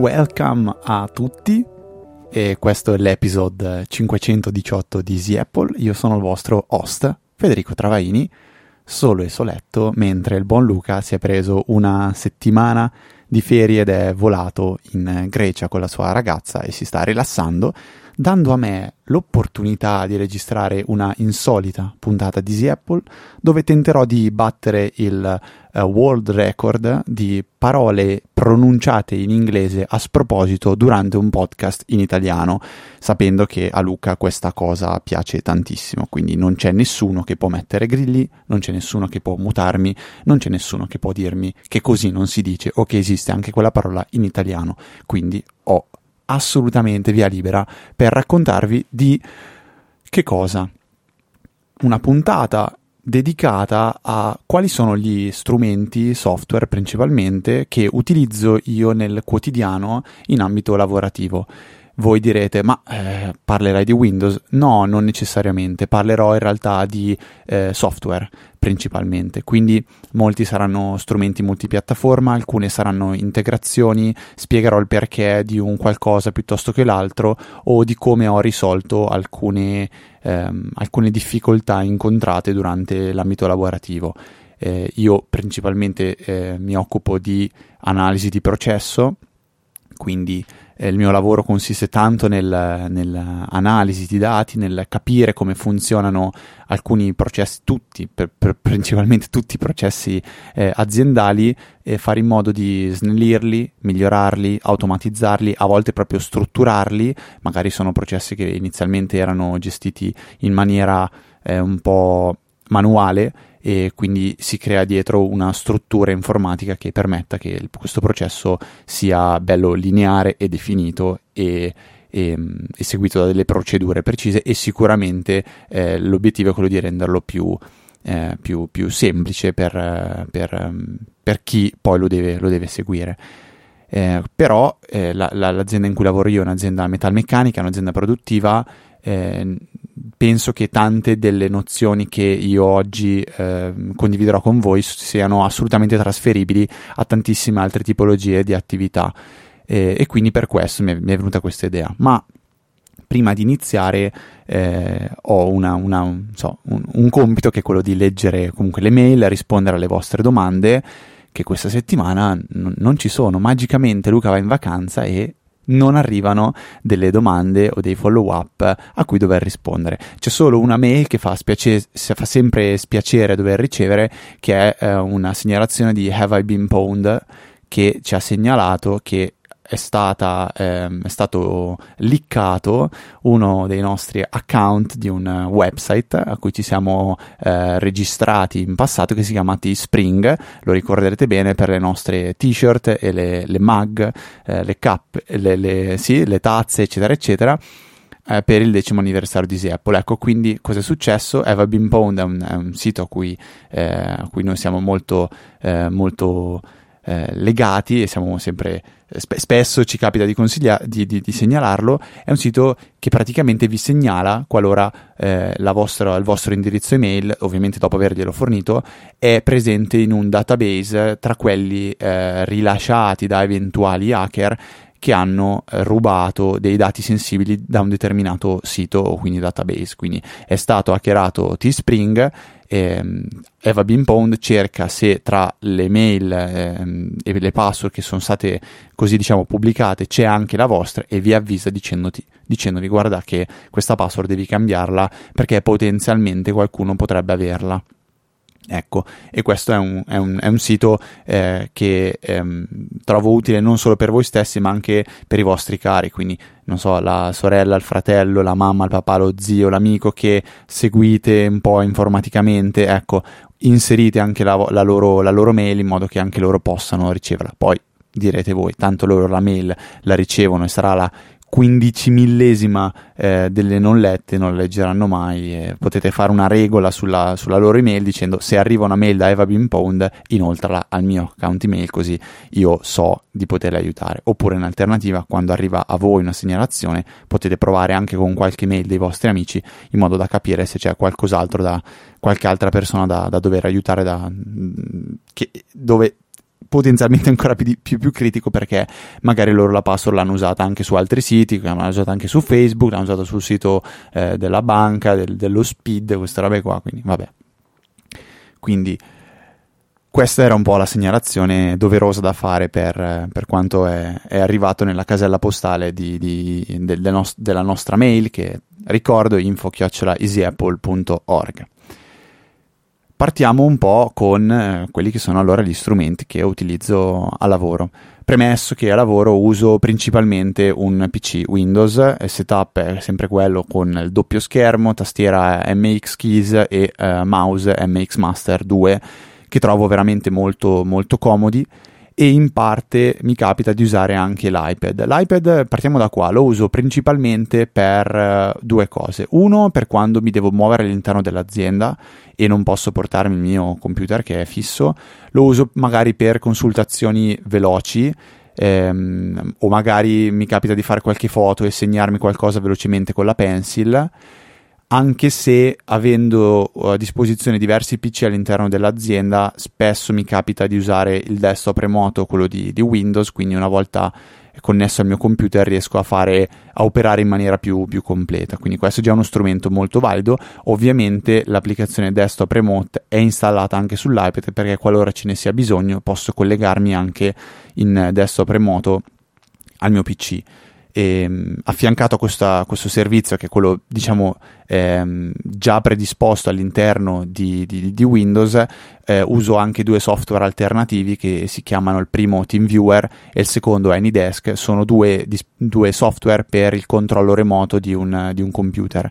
Welcome a tutti e questo è l'episode 518 di Easy Apple. Io sono il vostro host, Federico Travaini, solo e soletto, mentre il buon Luca si è preso una settimana di ferie ed è volato in Grecia con la sua ragazza e si sta rilassando, dando a me l'opportunità di registrare una insolita puntata di Easy Apple dove tenterò di battere il uh, world record di parole pronunciate in inglese a sproposito durante un podcast in italiano, sapendo che a Luca questa cosa piace tantissimo, quindi non c'è nessuno che può mettere grilli, non c'è nessuno che può mutarmi, non c'è nessuno che può dirmi che così non si dice o che esiste anche quella parola in italiano, quindi ho assolutamente via libera per raccontarvi di che cosa? Una puntata dedicata a quali sono gli strumenti software principalmente che utilizzo io nel quotidiano in ambito lavorativo. Voi direte, ma eh, parlerai di Windows? No, non necessariamente, parlerò in realtà di eh, software principalmente, quindi molti saranno strumenti multipiattaforma, alcune saranno integrazioni, spiegherò il perché di un qualcosa piuttosto che l'altro o di come ho risolto alcune, ehm, alcune difficoltà incontrate durante l'ambito lavorativo. Eh, io principalmente eh, mi occupo di analisi di processo, quindi eh, il mio lavoro consiste tanto nel, nell'analisi di dati, nel capire come funzionano alcuni processi, tutti, per, per principalmente tutti i processi eh, aziendali, e fare in modo di snellirli, migliorarli, automatizzarli, a volte proprio strutturarli, magari sono processi che inizialmente erano gestiti in maniera eh, un po' manuale e quindi si crea dietro una struttura informatica che permetta che il, questo processo sia bello lineare e definito e, e, e seguito da delle procedure precise e sicuramente eh, l'obiettivo è quello di renderlo più, eh, più, più semplice per, per, per, chi poi lo deve, lo deve seguire. Eh, però eh, la, la, l'azienda in cui lavoro io è un'azienda metalmeccanica, un'azienda produttiva, eh, penso che tante delle nozioni che io oggi eh, condividerò con voi siano assolutamente trasferibili a tantissime altre tipologie di attività eh, e quindi per questo mi è, mi è, venuta questa idea. Ma prima di iniziare eh, ho una, una, un, so, un, un compito che è quello di leggere comunque le mail, rispondere alle vostre domande che questa settimana non ci sono. Magicamente Luca va in vacanza e non arrivano delle domande o dei follow up a cui dover rispondere. C'è solo una mail che fa, spiace- fa sempre spiacere dover ricevere, che è eh, una segnalazione di Have I Been Pwned che ci ha segnalato che è, stata, ehm, è stato liccato uno dei nostri account di un website a cui ci siamo eh, registrati in passato che si chiama Teespring, lo ricorderete bene per le nostre t-shirt e le, le mug, eh, le cap, le, le, sì, le tazze eccetera eccetera eh, per il decimo anniversario di Apple. Ecco, quindi cosa è successo? Eva Been Pwned è un, è un sito a cui, eh, a cui, noi siamo molto, eh, molto eh, legati e siamo sempre sp- spesso ci capita di, di, di, di, segnalarlo è un sito che praticamente vi segnala qualora eh, vostra, il vostro indirizzo email ovviamente dopo averglielo fornito è presente in un database tra quelli eh, rilasciati da eventuali hacker che hanno eh, rubato dei dati sensibili da un determinato sito o quindi database. Quindi è stato hackerato Teespring ehm, Eva Bean cerca se tra le mail ehm, e le password che sono state così diciamo pubblicate c'è anche la vostra e vi avvisa dicendoti, dicendovi guarda che questa password devi cambiarla perché potenzialmente qualcuno potrebbe averla. Ecco, e questo è un, è un, è un sito eh, che ehm, trovo utile non solo per voi stessi, ma anche per i vostri cari, quindi non so, la sorella, il fratello, la mamma, il papà, lo zio, l'amico che seguite un po' informaticamente, ecco, inserite anche la, la, loro, la loro mail in modo che anche loro possano riceverla. Poi direte voi, tanto loro la mail la ricevono e sarà la 15 millesima eh, delle non lette non le leggeranno mai. Eh, potete fare una regola sulla, sulla, loro email dicendo se arriva una mail da Eva Beanpound, inoltrala al mio account email così io so di poterle aiutare. Oppure in alternativa, quando arriva a voi una segnalazione, potete provare anche con qualche mail dei vostri amici in modo da capire se c'è qualcos'altro da qualche altra persona da, da dover aiutare, da, che, dove potenzialmente ancora più, più, più, critico perché magari loro la password l'hanno usata anche su altri siti, l'hanno usata anche su Facebook, l'hanno usata sul sito eh, della banca, del, dello speed, queste robe qua, quindi vabbè. Quindi questa era un po' la segnalazione doverosa da fare per, per quanto è, è, arrivato nella casella postale di, di, de, de nos, della nostra mail che ricordo info-easyapple.org. Partiamo un po' con eh, quelli che sono allora gli strumenti che utilizzo a lavoro. Premesso che a lavoro uso principalmente un PC Windows, il setup è sempre quello con il doppio schermo, tastiera MX Keys e eh, mouse MX Master 2 che trovo veramente molto molto comodi e in parte mi capita di usare anche l'iPad. L'iPad, partiamo da qua, lo uso principalmente per uh, due cose. Uno, per quando mi devo muovere all'interno dell'azienda e non posso portarmi il mio computer che è fisso, lo uso magari per consultazioni veloci. Ehm, o magari mi capita di fare qualche foto e segnarmi qualcosa velocemente con la pencil anche se avendo a disposizione diversi PC all'interno dell'azienda, spesso mi capita di usare il desktop remoto, quello di, di Windows, quindi una volta connesso al mio computer riesco a fare a operare in maniera più, più, completa. Quindi questo è già uno strumento molto valido. Ovviamente l'applicazione desktop remote è installata anche sull'iPad perché qualora ce ne sia bisogno posso collegarmi anche in desktop remoto al mio PC e, ehm, affiancato a, questa, a, questo servizio che è quello diciamo ehm, già predisposto all'interno di, di, di Windows eh, uso anche due software alternativi che si chiamano il primo TeamViewer e il secondo AnyDesk. Sono due, due software per il controllo remoto di un, di un computer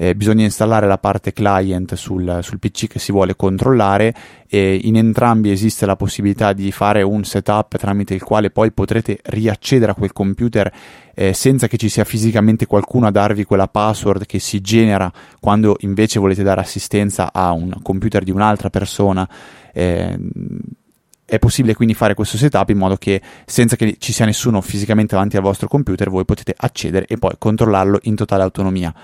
eh, bisogna installare la parte client sul, sul, PC che si vuole controllare e in entrambi esiste la possibilità di fare un setup tramite il quale poi potrete riaccedere a quel computer eh, senza che ci sia fisicamente qualcuno a darvi quella password che si genera quando invece volete dare assistenza a un computer di un'altra persona. Eh, è possibile quindi fare questo setup in modo che senza che ci sia nessuno fisicamente davanti al vostro computer voi potete accedere e poi controllarlo in totale autonomia.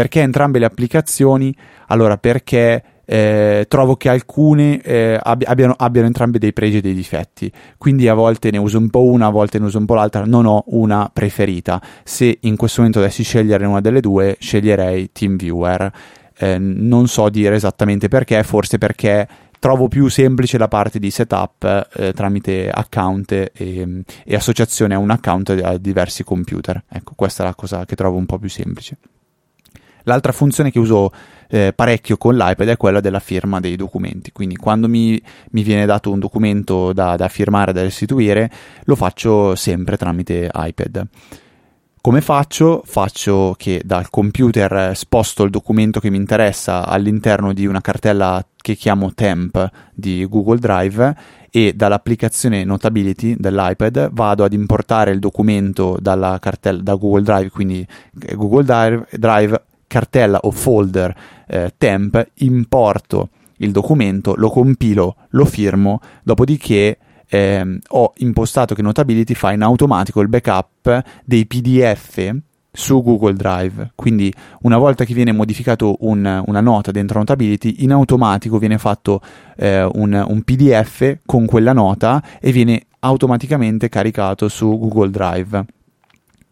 Perché entrambe le applicazioni? Allora, perché eh, trovo che alcune eh, abbiano, abbiano, entrambe dei pregi e dei difetti, quindi a volte ne uso un po' una, a volte ne uso un po' l'altra, non ho una preferita. Se in questo momento dovessi scegliere una delle due, sceglierei TeamViewer. Eh, non so dire esattamente perché, forse perché trovo più semplice la parte di setup eh, tramite account e, e, associazione a un account a diversi computer. Ecco, questa è la cosa che trovo un po' più semplice. L'altra funzione che uso eh, parecchio con l'iPad è quella della firma dei documenti, quindi quando mi, mi viene dato un documento da, da firmare, da restituire, lo faccio sempre tramite iPad. Come faccio? Faccio che dal computer sposto il documento che mi interessa all'interno di una cartella che chiamo temp di Google Drive e dall'applicazione Notability dell'iPad vado ad importare il documento dalla cartella da Google Drive, quindi Google Drive, Drive cartella o folder eh, temp, importo il documento, lo compilo, lo firmo, dopodiché eh, ho impostato che Notability fa in automatico il backup dei PDF su Google Drive. Quindi una volta che viene modificato un, una nota dentro Notability, in automatico viene fatto eh, un, un PDF con quella nota e viene automaticamente caricato su Google Drive.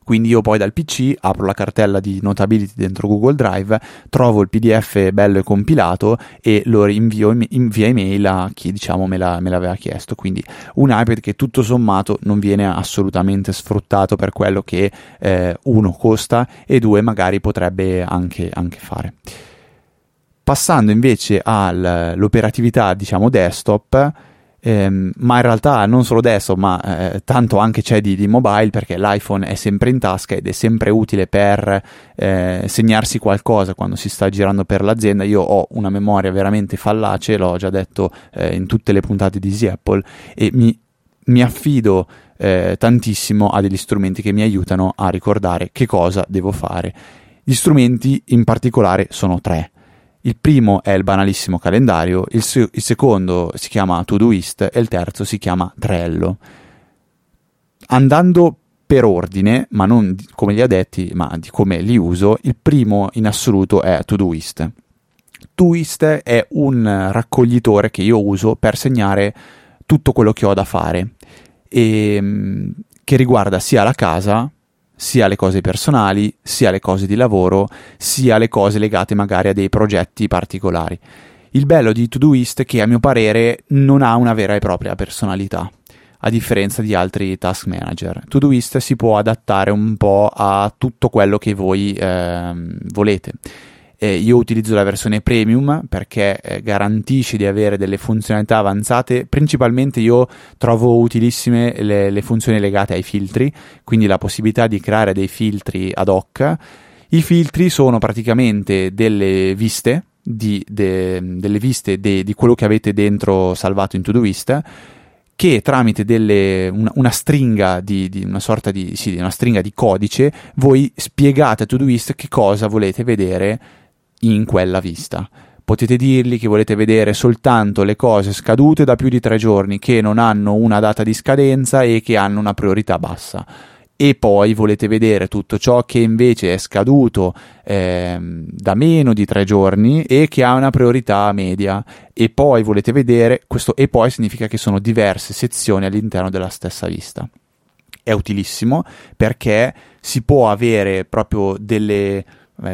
Quindi io poi dal PC apro la cartella di Notability dentro Google Drive, trovo il PDF bello e compilato e lo rinvio in via email a chi diciamo me, la, me l'aveva chiesto. Quindi un iPad che tutto sommato non viene assolutamente sfruttato per quello che eh, uno costa e due magari potrebbe anche, anche fare. Passando invece all'operatività diciamo desktop, Ehm, ma in realtà non solo adesso, ma eh, tanto anche c'è di, di, mobile perché l'iPhone è sempre in tasca ed è sempre utile per eh, segnarsi qualcosa quando si sta girando per l'azienda. Io ho una memoria veramente fallace, l'ho già detto eh, in tutte le puntate di Easy Apple, e mi, mi affido eh, tantissimo a degli strumenti che mi aiutano a ricordare che cosa devo fare. Gli strumenti in particolare sono tre. Il primo è il banalissimo calendario, il, se- il secondo si chiama Todoist e il terzo si chiama Trello. Andando per ordine, ma non come li addetti, ma di come li uso, il primo in assoluto è Todoist. Todoist è un raccoglitore che io uso per segnare tutto quello che ho da fare e ehm, che riguarda sia la casa, sia le cose personali, sia le cose di lavoro, sia le cose legate magari a dei progetti particolari. Il bello di Todoist è che a mio parere non ha una vera e propria personalità, a differenza di altri task manager. Todoist si può adattare un po' a tutto quello che voi eh, volete eh, io utilizzo la versione premium perché eh, garantisce di avere delle funzionalità avanzate. Principalmente io trovo utilissime le, le funzioni legate ai filtri, quindi la possibilità di creare dei filtri ad hoc. I filtri sono praticamente delle viste di, de, delle viste de, di quello che avete dentro salvato in Todoist che tramite delle, una, una, stringa di, di, una sorta di, sì, una stringa di codice voi spiegate a Todoist che cosa volete vedere in quella vista. Potete dirgli che volete vedere soltanto le cose scadute da più di tre giorni, che non hanno una data di scadenza e che hanno una priorità bassa. E poi volete vedere tutto ciò che invece è scaduto eh, da meno di tre giorni e che ha una priorità media. E poi volete vedere questo, e poi significa che sono diverse sezioni all'interno della stessa vista. È utilissimo perché si può avere proprio delle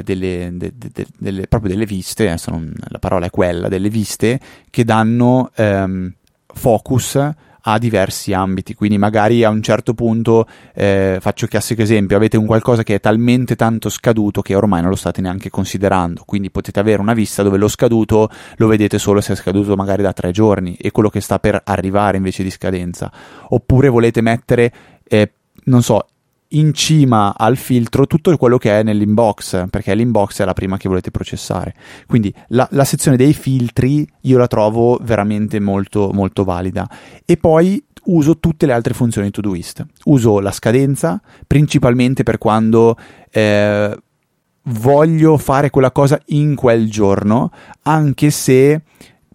delle, de, de, delle, proprio delle viste, adesso non, la parola è quella, delle viste che danno ehm, focus a diversi ambiti, quindi magari a un certo punto, eh, faccio classico esempio, avete un qualcosa che è talmente tanto scaduto che ormai non lo state neanche considerando, quindi potete avere una vista dove lo scaduto lo vedete solo se è scaduto magari da tre giorni e quello che sta per arrivare invece di scadenza, oppure volete mettere eh, non so, in cima al filtro tutto quello che è nell'inbox, perché l'inbox è la prima che volete processare. Quindi la, la sezione dei filtri io la trovo veramente molto, molto valida. E poi uso tutte le altre funzioni di Todoist. Uso la scadenza, principalmente per quando eh, voglio fare quella cosa in quel giorno, anche se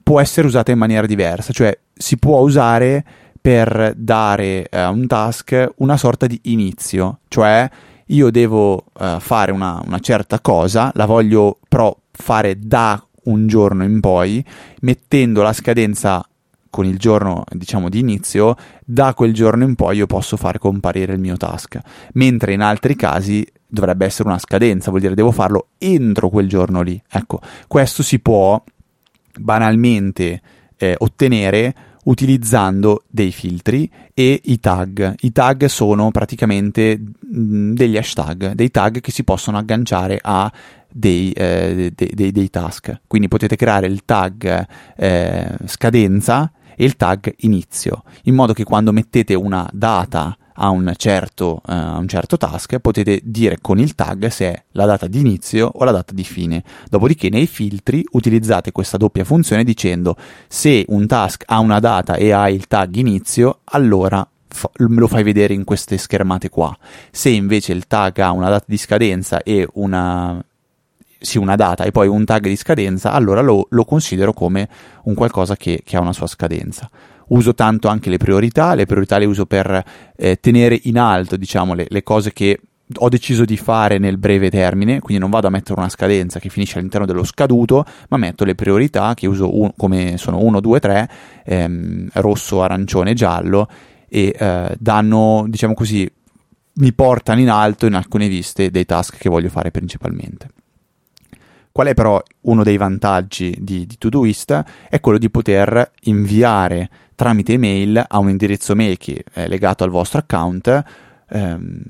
può essere usata in maniera diversa, cioè si può usare per dare a uh, un task una sorta di inizio, cioè io devo uh, fare una, una, certa cosa, la voglio però fare da un giorno in poi, mettendo la scadenza con il giorno diciamo di inizio, da quel giorno in poi io posso fare comparire il mio task, mentre in altri casi dovrebbe essere una scadenza, vuol dire devo farlo entro quel giorno lì. Ecco, questo si può banalmente eh, ottenere utilizzando dei filtri e i tag. I tag sono praticamente mh, degli hashtag, dei tag che si possono agganciare a dei, eh, dei, dei, dei task. Quindi potete creare il tag eh, scadenza e il tag inizio, in modo che quando mettete una data a un, certo, uh, un certo task, potete dire con il tag se è la data di inizio o la data di fine. Dopodiché nei filtri utilizzate questa doppia funzione dicendo se un task ha una data e ha il tag inizio, allora lo fai vedere in queste schermate qua. Se invece il tag ha una data di scadenza e una, sì, una data e poi un tag di scadenza, allora lo, lo considero come un qualcosa che, che, ha una sua scadenza uso tanto anche le priorità, le priorità le uso per eh, tenere in alto diciamo, le, le cose che ho deciso di fare nel breve termine, quindi non vado a mettere una scadenza che finisce all'interno dello scaduto, ma metto le priorità che uso un, come sono 1, 2, 3, ehm, rosso, arancione, giallo e eh, danno, diciamo così, mi portano in alto in alcune viste dei task che voglio fare principalmente. Qual è però uno dei vantaggi di, di Todoist? È quello di poter inviare tramite email a un indirizzo mail che è legato al vostro account ehm,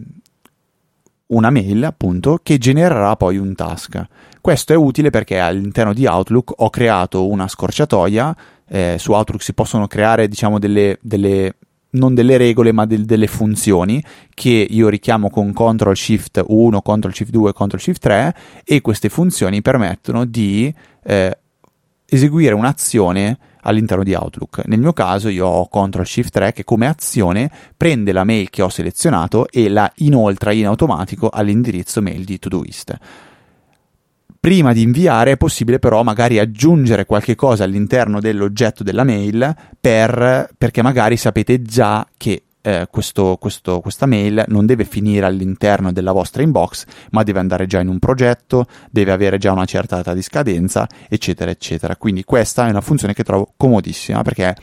una mail appunto che genererà poi un task. Questo è utile perché all'interno di Outlook ho creato una scorciatoia, eh, su Outlook si possono creare diciamo delle, delle non delle regole ma del, delle funzioni che io richiamo con CTRL SHIFT 1, CTRL SHIFT 2, CTRL SHIFT 3 e queste funzioni permettono di eh, eseguire un'azione all'interno di Outlook. Nel mio caso io ho Ctrl Shift 3 che come azione prende la mail che ho selezionato e la inoltra in automatico all'indirizzo mail di Todoist. Prima di inviare è possibile però magari aggiungere qualche cosa all'interno dell'oggetto della mail per, perché magari sapete già che eh, questo, questo, questa mail non deve finire all'interno della vostra inbox, ma deve andare già in un progetto, deve avere già una certa data di scadenza, eccetera, eccetera. Quindi questa è una funzione che trovo comodissima perché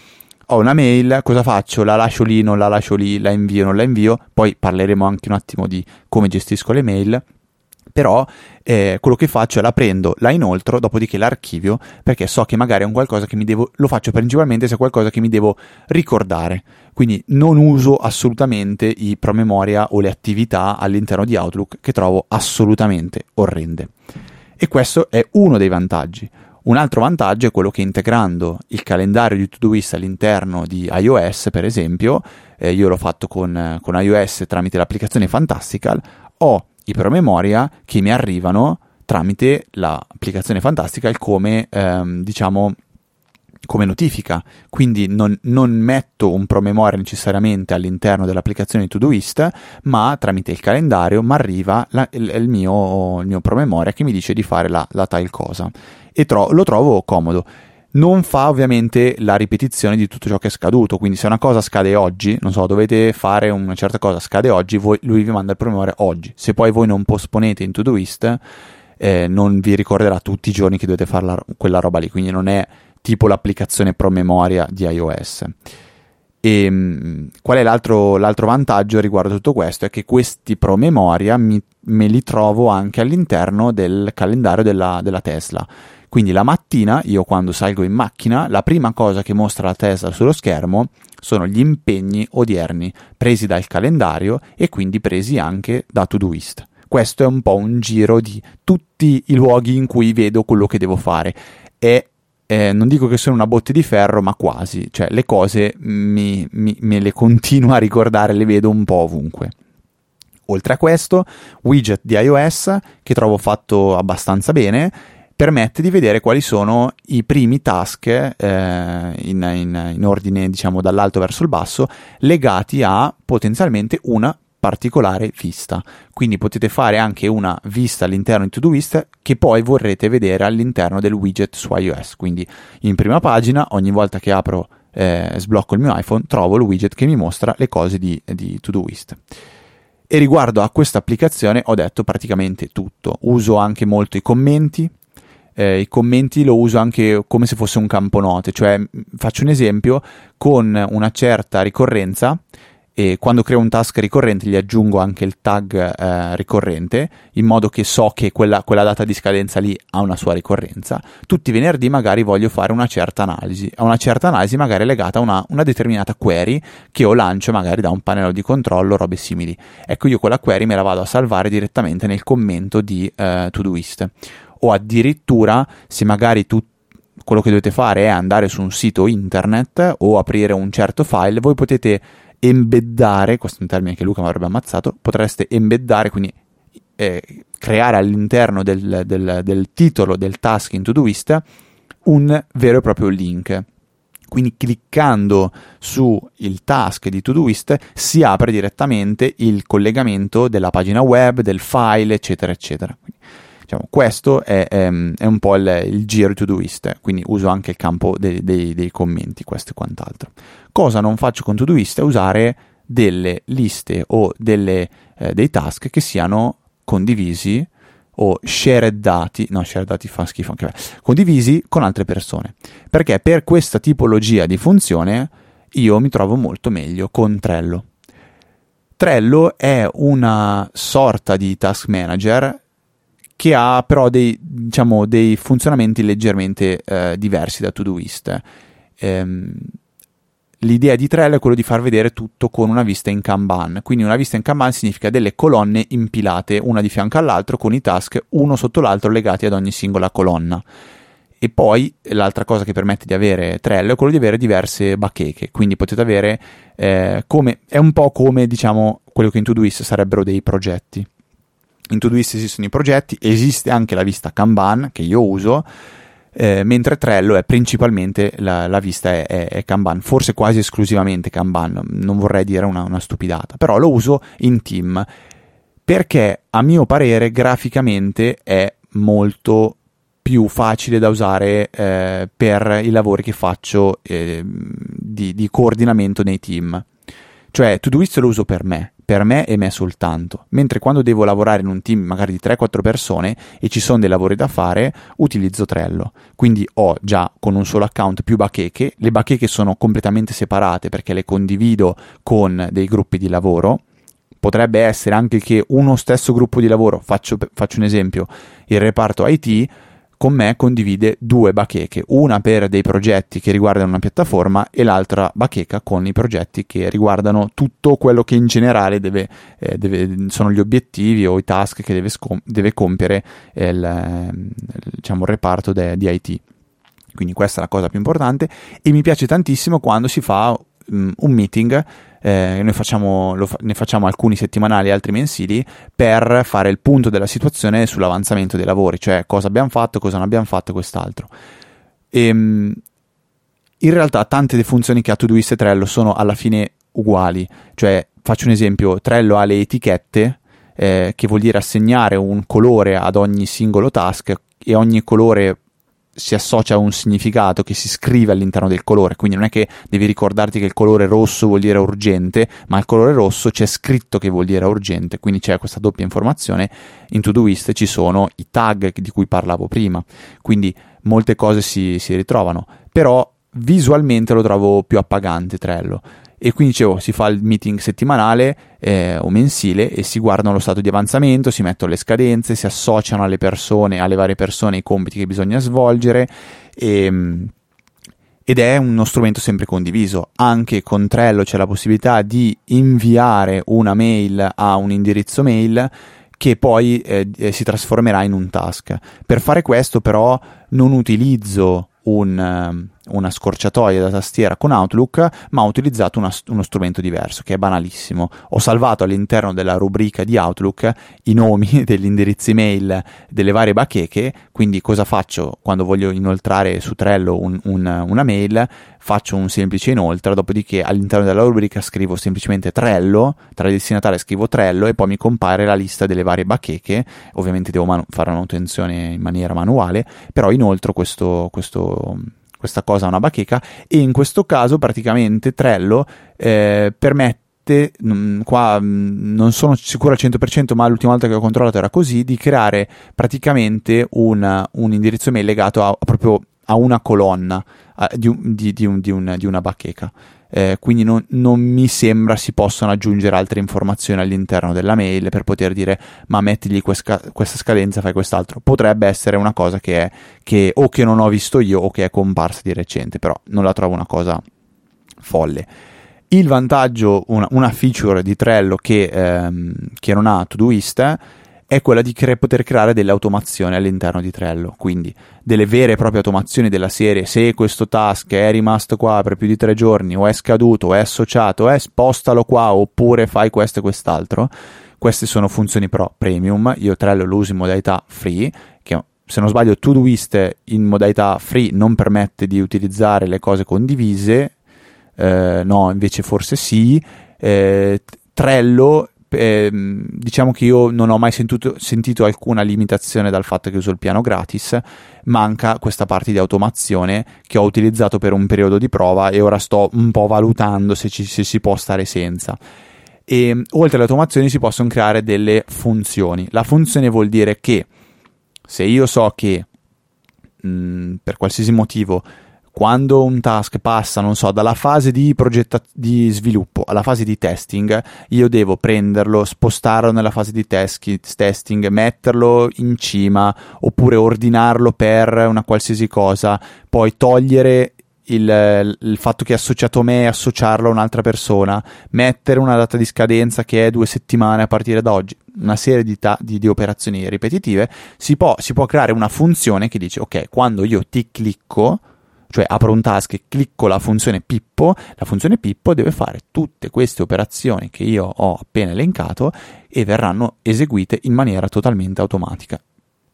ho una mail, cosa faccio? La lascio lì, non la lascio lì, la invio, non la invio. Poi parleremo anche un attimo di come gestisco le mail però eh, quello che faccio è la prendo, la inoltro, dopodiché l'archivio perché so che magari è un qualcosa che mi devo, lo faccio principalmente se è qualcosa che mi devo ricordare. Quindi non uso assolutamente i promemoria o le attività all'interno di Outlook che trovo assolutamente orrende. E questo è uno dei vantaggi. Un altro vantaggio è quello che integrando il calendario di Todoist all'interno di iOS, per esempio, eh, io l'ho fatto con, con iOS tramite l'applicazione Fantastical, ho i promemoria che mi arrivano tramite l'applicazione Fantastical come, ehm, diciamo, come notifica. Quindi non, non, metto un promemoria necessariamente all'interno dell'applicazione Todoist, ma tramite il calendario mi arriva la, il, il, mio, il, mio, promemoria che mi dice di fare la, la tal cosa. E tro- lo trovo comodo non fa ovviamente la ripetizione di tutto ciò che è scaduto. Quindi, se una cosa scade oggi, non so, dovete fare una certa cosa, scade oggi, voi, lui vi manda il promemoria oggi. Se poi voi non posponete in Todoist, eh, non vi ricorderà tutti i giorni che dovete fare la, quella roba lì. Quindi, non è tipo l'applicazione promemoria di iOS. E ehm, qual è l'altro, l'altro, vantaggio riguardo tutto questo? È che questi promemoria mi, me li trovo anche all'interno del calendario della, della Tesla quindi la mattina, io quando salgo in macchina, la prima cosa che mostra la Tesla sullo schermo sono gli impegni odierni presi dal calendario e quindi presi anche da Todoist. Questo è un po' un giro di tutti i luoghi in cui vedo quello che devo fare. E eh, non dico che sono una botte di ferro, ma quasi, cioè le cose mi, mi, me le continuo a ricordare, le vedo un po' ovunque. Oltre a questo, widget di iOS che trovo fatto abbastanza bene permette di vedere quali sono i primi task eh, in, in, in, ordine diciamo dall'alto verso il basso legati a potenzialmente una particolare vista. Quindi potete fare anche una vista all'interno di Todoist che poi vorrete vedere all'interno del widget su iOS. Quindi in prima pagina ogni volta che apro eh, sblocco il mio iPhone trovo il widget che mi mostra le cose di, di Todoist e riguardo a questa applicazione ho detto praticamente tutto. Uso anche molto i commenti eh, i commenti lo uso anche come se fosse un campo note, cioè faccio un esempio con una certa ricorrenza e quando creo un task ricorrente gli aggiungo anche il tag eh, ricorrente in modo che so che quella, quella, data di scadenza lì ha una sua ricorrenza. Tutti i venerdì magari voglio fare una certa analisi, a una certa analisi magari legata a una, una, determinata query che io lancio magari da un pannello di controllo, robe simili. Ecco io quella query me la vado a salvare direttamente nel commento di eh, Todoist o addirittura se magari tu quello che dovete fare è andare su un sito internet o aprire un certo file, voi potete embeddare, questo è un termine che Luca mi avrebbe ammazzato, potreste embeddare, quindi eh, creare all'interno del, del, del, titolo del task in Todoist un vero e proprio link. Quindi cliccando sul task di Todoist si apre direttamente il collegamento della pagina web, del file, eccetera, eccetera. Diciamo, questo è, è, è, un po' il, il giro to Todoist, quindi uso anche il campo dei, dei, dei commenti, questo e quant'altro. Cosa non faccio con Todoist è usare delle liste o delle, eh, dei task che siano condivisi o shared dati, no, shared dati fa schifo anche me, condivisi con altre persone. Perché per questa tipologia di funzione io mi trovo molto meglio con Trello. Trello è una sorta di task manager che ha però dei, diciamo, dei funzionamenti leggermente eh, diversi da Todoist. Ehm, l'idea di Trello è quello di far vedere tutto con una vista in Kanban. Quindi una vista in Kanban significa delle colonne impilate una di fianco all'altro con i task uno sotto l'altro legati ad ogni singola colonna. E poi l'altra cosa che permette di avere Trello è quello di avere diverse bacheche, quindi potete avere eh, come, è un po' come diciamo quello che in Todoist sarebbero dei progetti in Todoist esistono i progetti, esiste anche la vista Kanban che io uso, eh, mentre Trello è principalmente la, la vista è, è, è, Kanban, forse quasi esclusivamente Kanban, non vorrei dire una, una stupidata, però lo uso in team perché a mio parere graficamente è molto più facile da usare eh, per i lavori che faccio eh, di, di, coordinamento nei team. Cioè, Todoist lo uso per me, per me e me soltanto, mentre quando devo lavorare in un team magari di 3-4 persone e ci sono dei lavori da fare, utilizzo Trello. Quindi ho già con un solo account più bacheche, le bacheche sono completamente separate perché le condivido con dei gruppi di lavoro. Potrebbe essere anche che uno stesso gruppo di lavoro, faccio, faccio un esempio, il reparto IT con me condivide due bacheche, una per dei progetti che riguardano una piattaforma e l'altra bacheca con i progetti che riguardano tutto quello che in generale deve, eh, deve, sono gli obiettivi o i task che deve, scom- deve compiere il, il, diciamo, il reparto de- di IT. Quindi questa è la cosa più importante e mi piace tantissimo quando si fa um, un meeting eh, noi facciamo, fa- ne facciamo alcuni settimanali e altri mensili per fare il punto della situazione sull'avanzamento dei lavori, cioè cosa abbiamo fatto, cosa non abbiamo fatto e quest'altro. E, ehm, in realtà tante delle funzioni che ha Todoist e Trello sono alla fine uguali, cioè faccio un esempio, Trello ha le etichette eh, che vuol dire assegnare un colore ad ogni singolo task e ogni colore si associa a un significato che si scrive all'interno del colore, quindi non è che devi ricordarti che il colore rosso vuol dire urgente, ma il colore rosso c'è scritto che vuol dire urgente, quindi c'è questa doppia informazione. In Todoist ci sono i tag di cui parlavo prima, quindi molte cose si, si ritrovano, però visualmente lo trovo più appagante Trello e quindi dicevo si fa il meeting settimanale eh, o mensile e si guardano lo stato di avanzamento, si mettono le scadenze, si associano alle persone, alle varie persone i compiti che bisogna svolgere e, ehm, ed è uno strumento sempre condiviso. Anche con Trello c'è la possibilità di inviare una mail a un indirizzo mail che poi eh, eh si trasformerà in un task. Per fare questo però non utilizzo un, ehm, una scorciatoia da tastiera con Outlook, ma ho utilizzato una, uno strumento diverso, che è banalissimo. Ho salvato all'interno della rubrica di Outlook i nomi degli indirizzi mail delle varie bacheche, quindi cosa faccio quando voglio inoltrare su Trello un, un, una mail? Faccio un semplice inoltre, dopodiché all'interno della rubrica scrivo semplicemente Trello, tra il destinatario scrivo Trello e poi mi compare la lista delle varie bacheche, ovviamente devo man- fare una manutenzione in maniera manuale, però inoltre questo, questo questa cosa a una bacheca e in questo caso praticamente Trello eh, permette mm, qua mm, non sono sicuro al 100% ma l'ultima volta che ho controllato era così di creare praticamente una, un indirizzo mail legato a, a proprio a una colonna a, di, di, di, un, un, di, una bacheca eh, quindi non, non, mi sembra si possano aggiungere altre informazioni all'interno della mail per poter dire ma mettigli questa, questa scadenza, fai quest'altro. Potrebbe essere una cosa che, è, che o che non ho visto io o che è comparsa di recente, però non la trovo una cosa folle. Il vantaggio, una, una feature di Trello che, ehm, che non ha Todoist è quella di cre- poter creare delle automazioni all'interno di Trello, quindi delle vere e proprie automazioni della serie, se questo task è rimasto qua per più di tre giorni o è scaduto o è associato, eh, spostalo qua oppure fai questo e quest'altro. Queste sono funzioni pro premium, io Trello lo uso in modalità free, che se non sbaglio Todoist in modalità free non permette di utilizzare le cose condivise, eh, no invece forse sì, eh, Trello eh, diciamo che io non ho mai sentito, sentito, alcuna limitazione dal fatto che uso il piano gratis, manca questa parte di automazione che ho utilizzato per un periodo di prova e ora sto un po' valutando se, ci, se si può stare senza. E oltre alle automazioni si possono creare delle funzioni. La funzione vuol dire che se io so che mh, per qualsiasi motivo quando un task passa, non so, dalla fase di, progetta- di sviluppo alla fase di testing, io devo prenderlo, spostarlo nella fase di tes- testing, metterlo in cima oppure ordinarlo per una qualsiasi cosa, poi togliere il, il, fatto che è associato a me e associarlo a un'altra persona, mettere una data di scadenza che è due settimane a partire da oggi, una serie di, ta- di, di operazioni ripetitive, si può, si può creare una funzione che dice ok, quando io ti clicco cioè apro un task e clicco la funzione Pippo, la funzione Pippo deve fare tutte queste operazioni che io ho appena elencato e verranno eseguite in maniera totalmente automatica.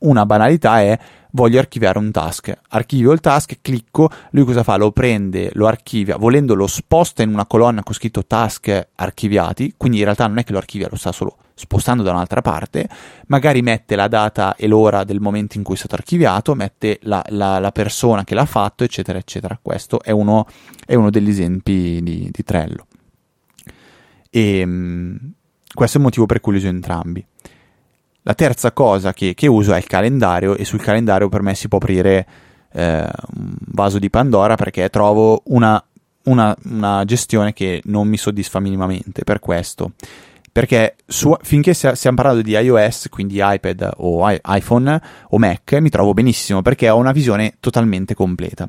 una banalità è voglio archiviare un task. Archivio il task, clicco, lui cosa fa? Lo prende, lo archivia, volendo lo sposta in una colonna con scritto task archiviati, quindi in realtà non è che lo archivia, lo sta solo spostando da un'altra parte, magari mette la data e l'ora del momento in cui è stato archiviato, mette la, la, la persona che l'ha fatto, eccetera, eccetera. Questo è uno, è uno degli esempi di, di Trello. E ehm, questo è il motivo per cui li uso entrambi. La terza cosa che, che, uso è il calendario e sul calendario per me si può aprire eh, un vaso di Pandora perché trovo una, una, una, gestione che non mi soddisfa minimamente per questo. Perché su, finché stiamo parlando di iOS, quindi iPad o I, iPhone o Mac, mi trovo benissimo perché ho una visione totalmente completa.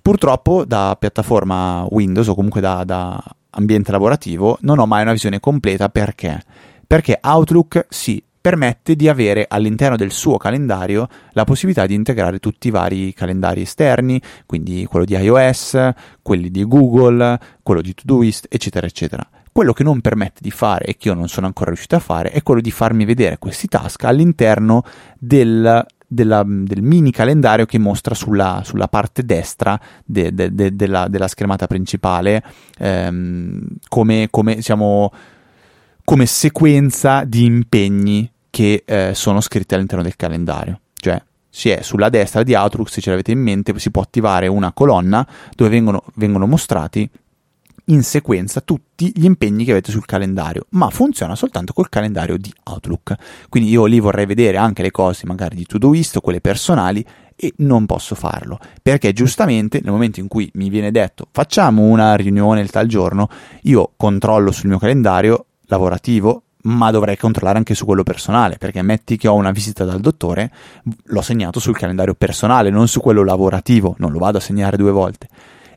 Purtroppo da piattaforma Windows o comunque da, da ambiente lavorativo non ho mai una visione completa perché? Perché Outlook sì, permette di avere all'interno del suo calendario la possibilità di integrare tutti i vari calendari esterni, quindi quello di iOS, quelli di Google, quello di Todoist, eccetera, eccetera. Quello che non permette di fare e che io non sono ancora riuscito a fare è quello di farmi vedere questi task all'interno del, della, del mini calendario che mostra sulla, sulla parte destra de, de, de, della, della, schermata principale ehm, come, come diciamo come sequenza di impegni che eh, sono scritti all'interno del calendario. Cioè, si è sulla destra di Outlook, se ce l'avete in mente, si può attivare una colonna dove vengono, vengono mostrati in sequenza tutti gli impegni che avete sul calendario, ma funziona soltanto col calendario di Outlook. Quindi io lì vorrei vedere anche le cose magari di Todoist o quelle personali e non posso farlo perché giustamente nel momento in cui mi viene detto facciamo una riunione il tal giorno, io controllo sul mio calendario lavorativo, ma dovrei controllare anche su quello personale, perché metti che ho una visita dal dottore, l'ho segnato sul calendario personale, non su quello lavorativo, non lo vado a segnare due volte.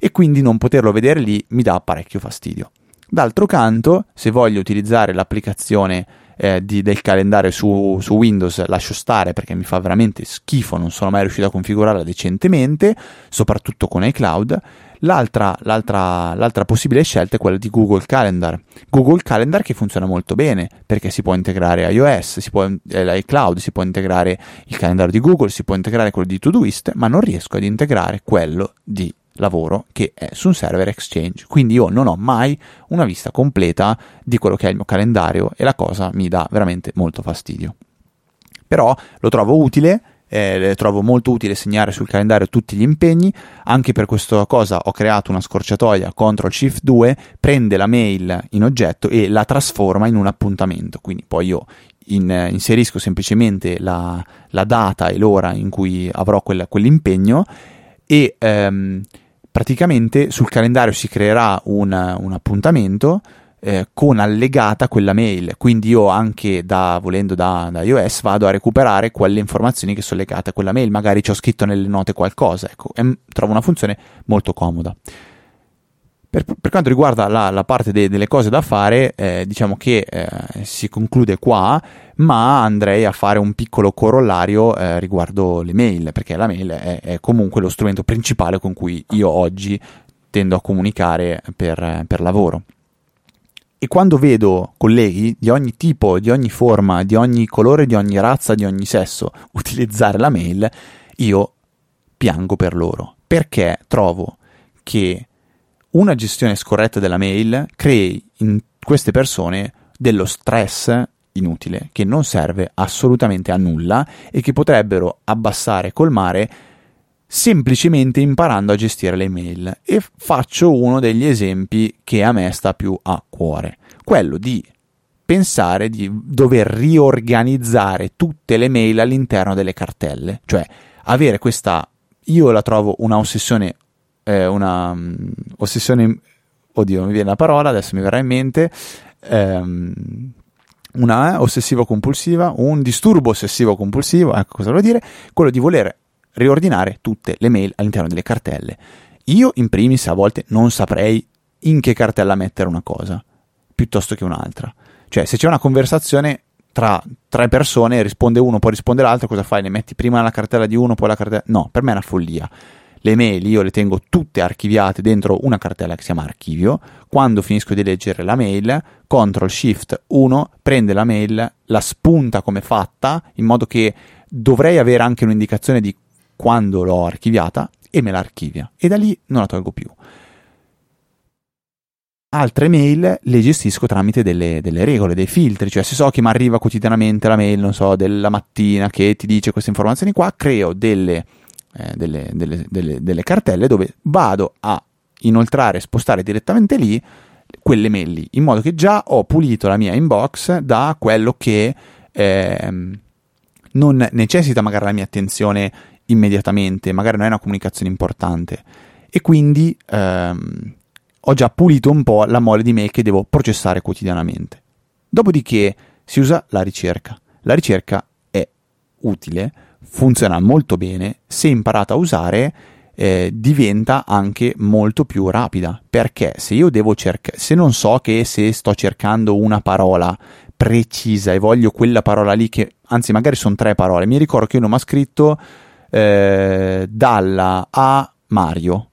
E quindi non poterlo vedere lì mi dà parecchio fastidio. D'altro canto, se voglio utilizzare l'applicazione eh, di, del calendario su, su, Windows, lascio stare perché mi fa veramente schifo, non sono mai riuscito a configurarla decentemente, soprattutto con iCloud. L'altra, l'altra, l'altra, possibile scelta è quella di Google Calendar. Google Calendar che funziona molto bene perché si può integrare iOS, si può, eh, l'iCloud, si può integrare il calendario di Google, si può integrare quello di Todoist, ma non riesco ad integrare quello di lavoro che è su un server Exchange. Quindi io non ho mai una vista completa di quello che è il mio calendario e la cosa mi dà veramente molto fastidio. Però lo trovo utile eh, trovo molto utile segnare sul calendario tutti gli impegni, anche per questa cosa ho creato una scorciatoia CTRL SHIFT 2, prende la mail in oggetto e la trasforma in un appuntamento, quindi poi io in, inserisco semplicemente la, la, data e l'ora in cui avrò quel, quell'impegno e ehm, praticamente sul calendario si creerà un, un appuntamento eh, con allegata quella mail. Quindi io anche da, volendo da, da, iOS vado a recuperare quelle informazioni che sono legate a quella mail. Magari ci ho scritto nelle note qualcosa. Ecco, e, trovo una funzione molto comoda. Per, per quanto riguarda la, la parte de, delle cose da fare, eh, diciamo che eh, si conclude qua, ma andrei a fare un piccolo corollario eh, riguardo le mail, perché la mail è, è, comunque lo strumento principale con cui io oggi tendo a comunicare per, per lavoro. E quando vedo colleghi di ogni tipo, di ogni forma, di ogni colore, di ogni razza, di ogni sesso utilizzare la mail, io piango per loro. Perché trovo che una gestione scorretta della mail crei in queste persone dello stress inutile che non serve assolutamente a nulla e che potrebbero abbassare e colmare semplicemente imparando a gestire le mail. E faccio uno degli esempi che a me sta più a cuore, quello di pensare di dover riorganizzare tutte le mail all'interno delle cartelle, cioè avere questa io la trovo una ossessione eh, una um, ossessione oddio mi viene la parola adesso mi verrà in mente ehm, una ossessivo compulsiva un disturbo ossessivo compulsivo ecco cosa vuol dire quello di voler riordinare tutte le mail all'interno delle cartelle. Io in primis a volte non saprei in che cartella mettere una cosa, piuttosto che un'altra. Cioè, se c'è una conversazione tra tre persone, risponde uno, poi risponde l'altro, cosa fai? Ne metti prima la cartella di uno, poi la cartella... No, per me è una follia. Le mail io le tengo tutte archiviate dentro una cartella che si chiama archivio. Quando finisco di leggere la mail, CTRL SHIFT 1 prende la mail, la spunta come fatta, in modo che dovrei avere anche un'indicazione di quando l'ho archiviata e me la archivia. E da lì non la tolgo più. Altre mail le gestisco tramite delle, delle regole, dei filtri, cioè se so che mi arriva quotidianamente la mail, non so, della mattina che ti dice queste informazioni qua, creo delle, eh, delle, delle, delle cartelle dove vado a inoltrare, spostare direttamente lì quelle mail lì, in modo che già ho pulito la mia inbox da quello che eh, non necessita magari la mia attenzione immediatamente, magari non è una comunicazione importante e quindi ehm, ho già pulito un po' la mole di mail che devo processare quotidianamente. Dopodiché si usa la ricerca. La ricerca è utile, funziona molto bene, se imparata a usare eh, diventa anche molto più rapida. Perché se io devo cercare se non so che se sto cercando una parola precisa e voglio quella parola lì che anzi magari sono tre parole mi ricordo che uno mi ha scritto eh, dalla a Mario.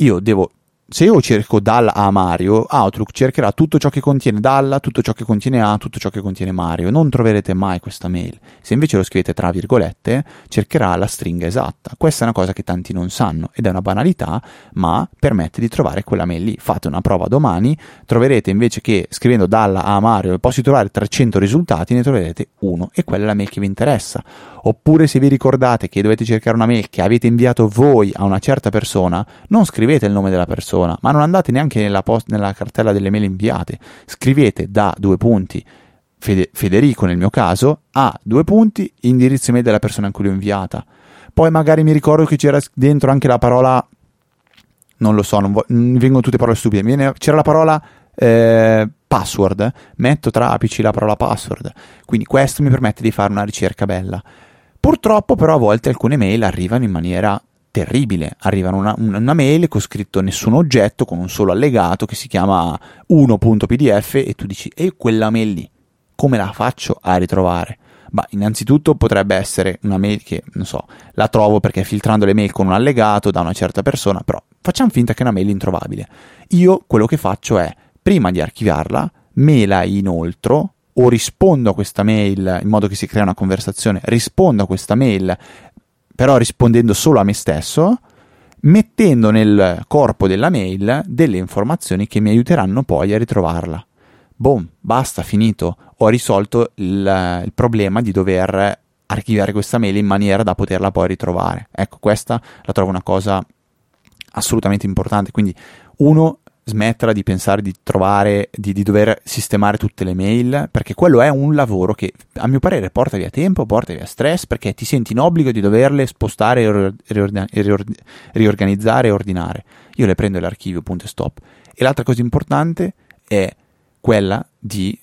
Io devo se io cerco dalla a Mario, Outlook cercherà tutto ciò che contiene dalla, tutto ciò che contiene a, tutto ciò che contiene Mario. Non troverete mai questa mail. Se invece lo scrivete tra virgolette, cercherà la stringa esatta. Questa è una cosa che tanti non sanno ed è una banalità, ma permette di trovare quella mail lì. Fate una prova domani, troverete invece che scrivendo dalla a Mario posso trovare 300 risultati, ne troverete uno e quella è la mail che vi interessa Oppure se vi ricordate che dovete cercare una mail che avete inviato voi a una certa persona, non scrivete il nome della persona, ma non andate neanche nella, post- nella cartella delle mail inviate. Scrivete da due punti Fede- Federico nel mio caso a due punti indirizzo email della persona in cui l'ho inviata. Poi magari mi ricordo che c'era dentro anche la parola non lo so, non vo- mi vengono tutte parole stupide. Viene, c'era la parola eh, password, metto tra apici la parola password. Quindi questo mi permette di fare una ricerca bella. Purtroppo però a volte alcune mail arrivano in maniera terribile, arrivano una, una, mail con scritto nessun oggetto, con un solo allegato che si chiama 1.pdf e tu dici e quella mail lì, come la faccio a ritrovare? Bah, innanzitutto potrebbe essere una mail che, non so, la trovo perché filtrando le mail con un allegato da una certa persona, però facciamo finta che è una mail introvabile. Io quello che faccio è, prima di archiviarla, me la inoltro o rispondo a questa mail in modo che si crea una conversazione, rispondo a questa mail però rispondendo solo a me stesso, mettendo nel corpo della mail delle informazioni che mi aiuteranno poi a ritrovarla. Boom, basta, finito. Ho risolto il, il problema di dover archiviare questa mail in maniera da poterla poi ritrovare. Ecco, questa la trovo una cosa assolutamente importante. Quindi, uno, smetterla di pensare di trovare, di, di, dover sistemare tutte le mail, perché quello è un lavoro che a mio parere porta via tempo, porta via stress, perché ti senti in obbligo di doverle spostare, riorganizzare e ordinare. Io le prendo l'archivio, punto e stop. E l'altra cosa importante è quella di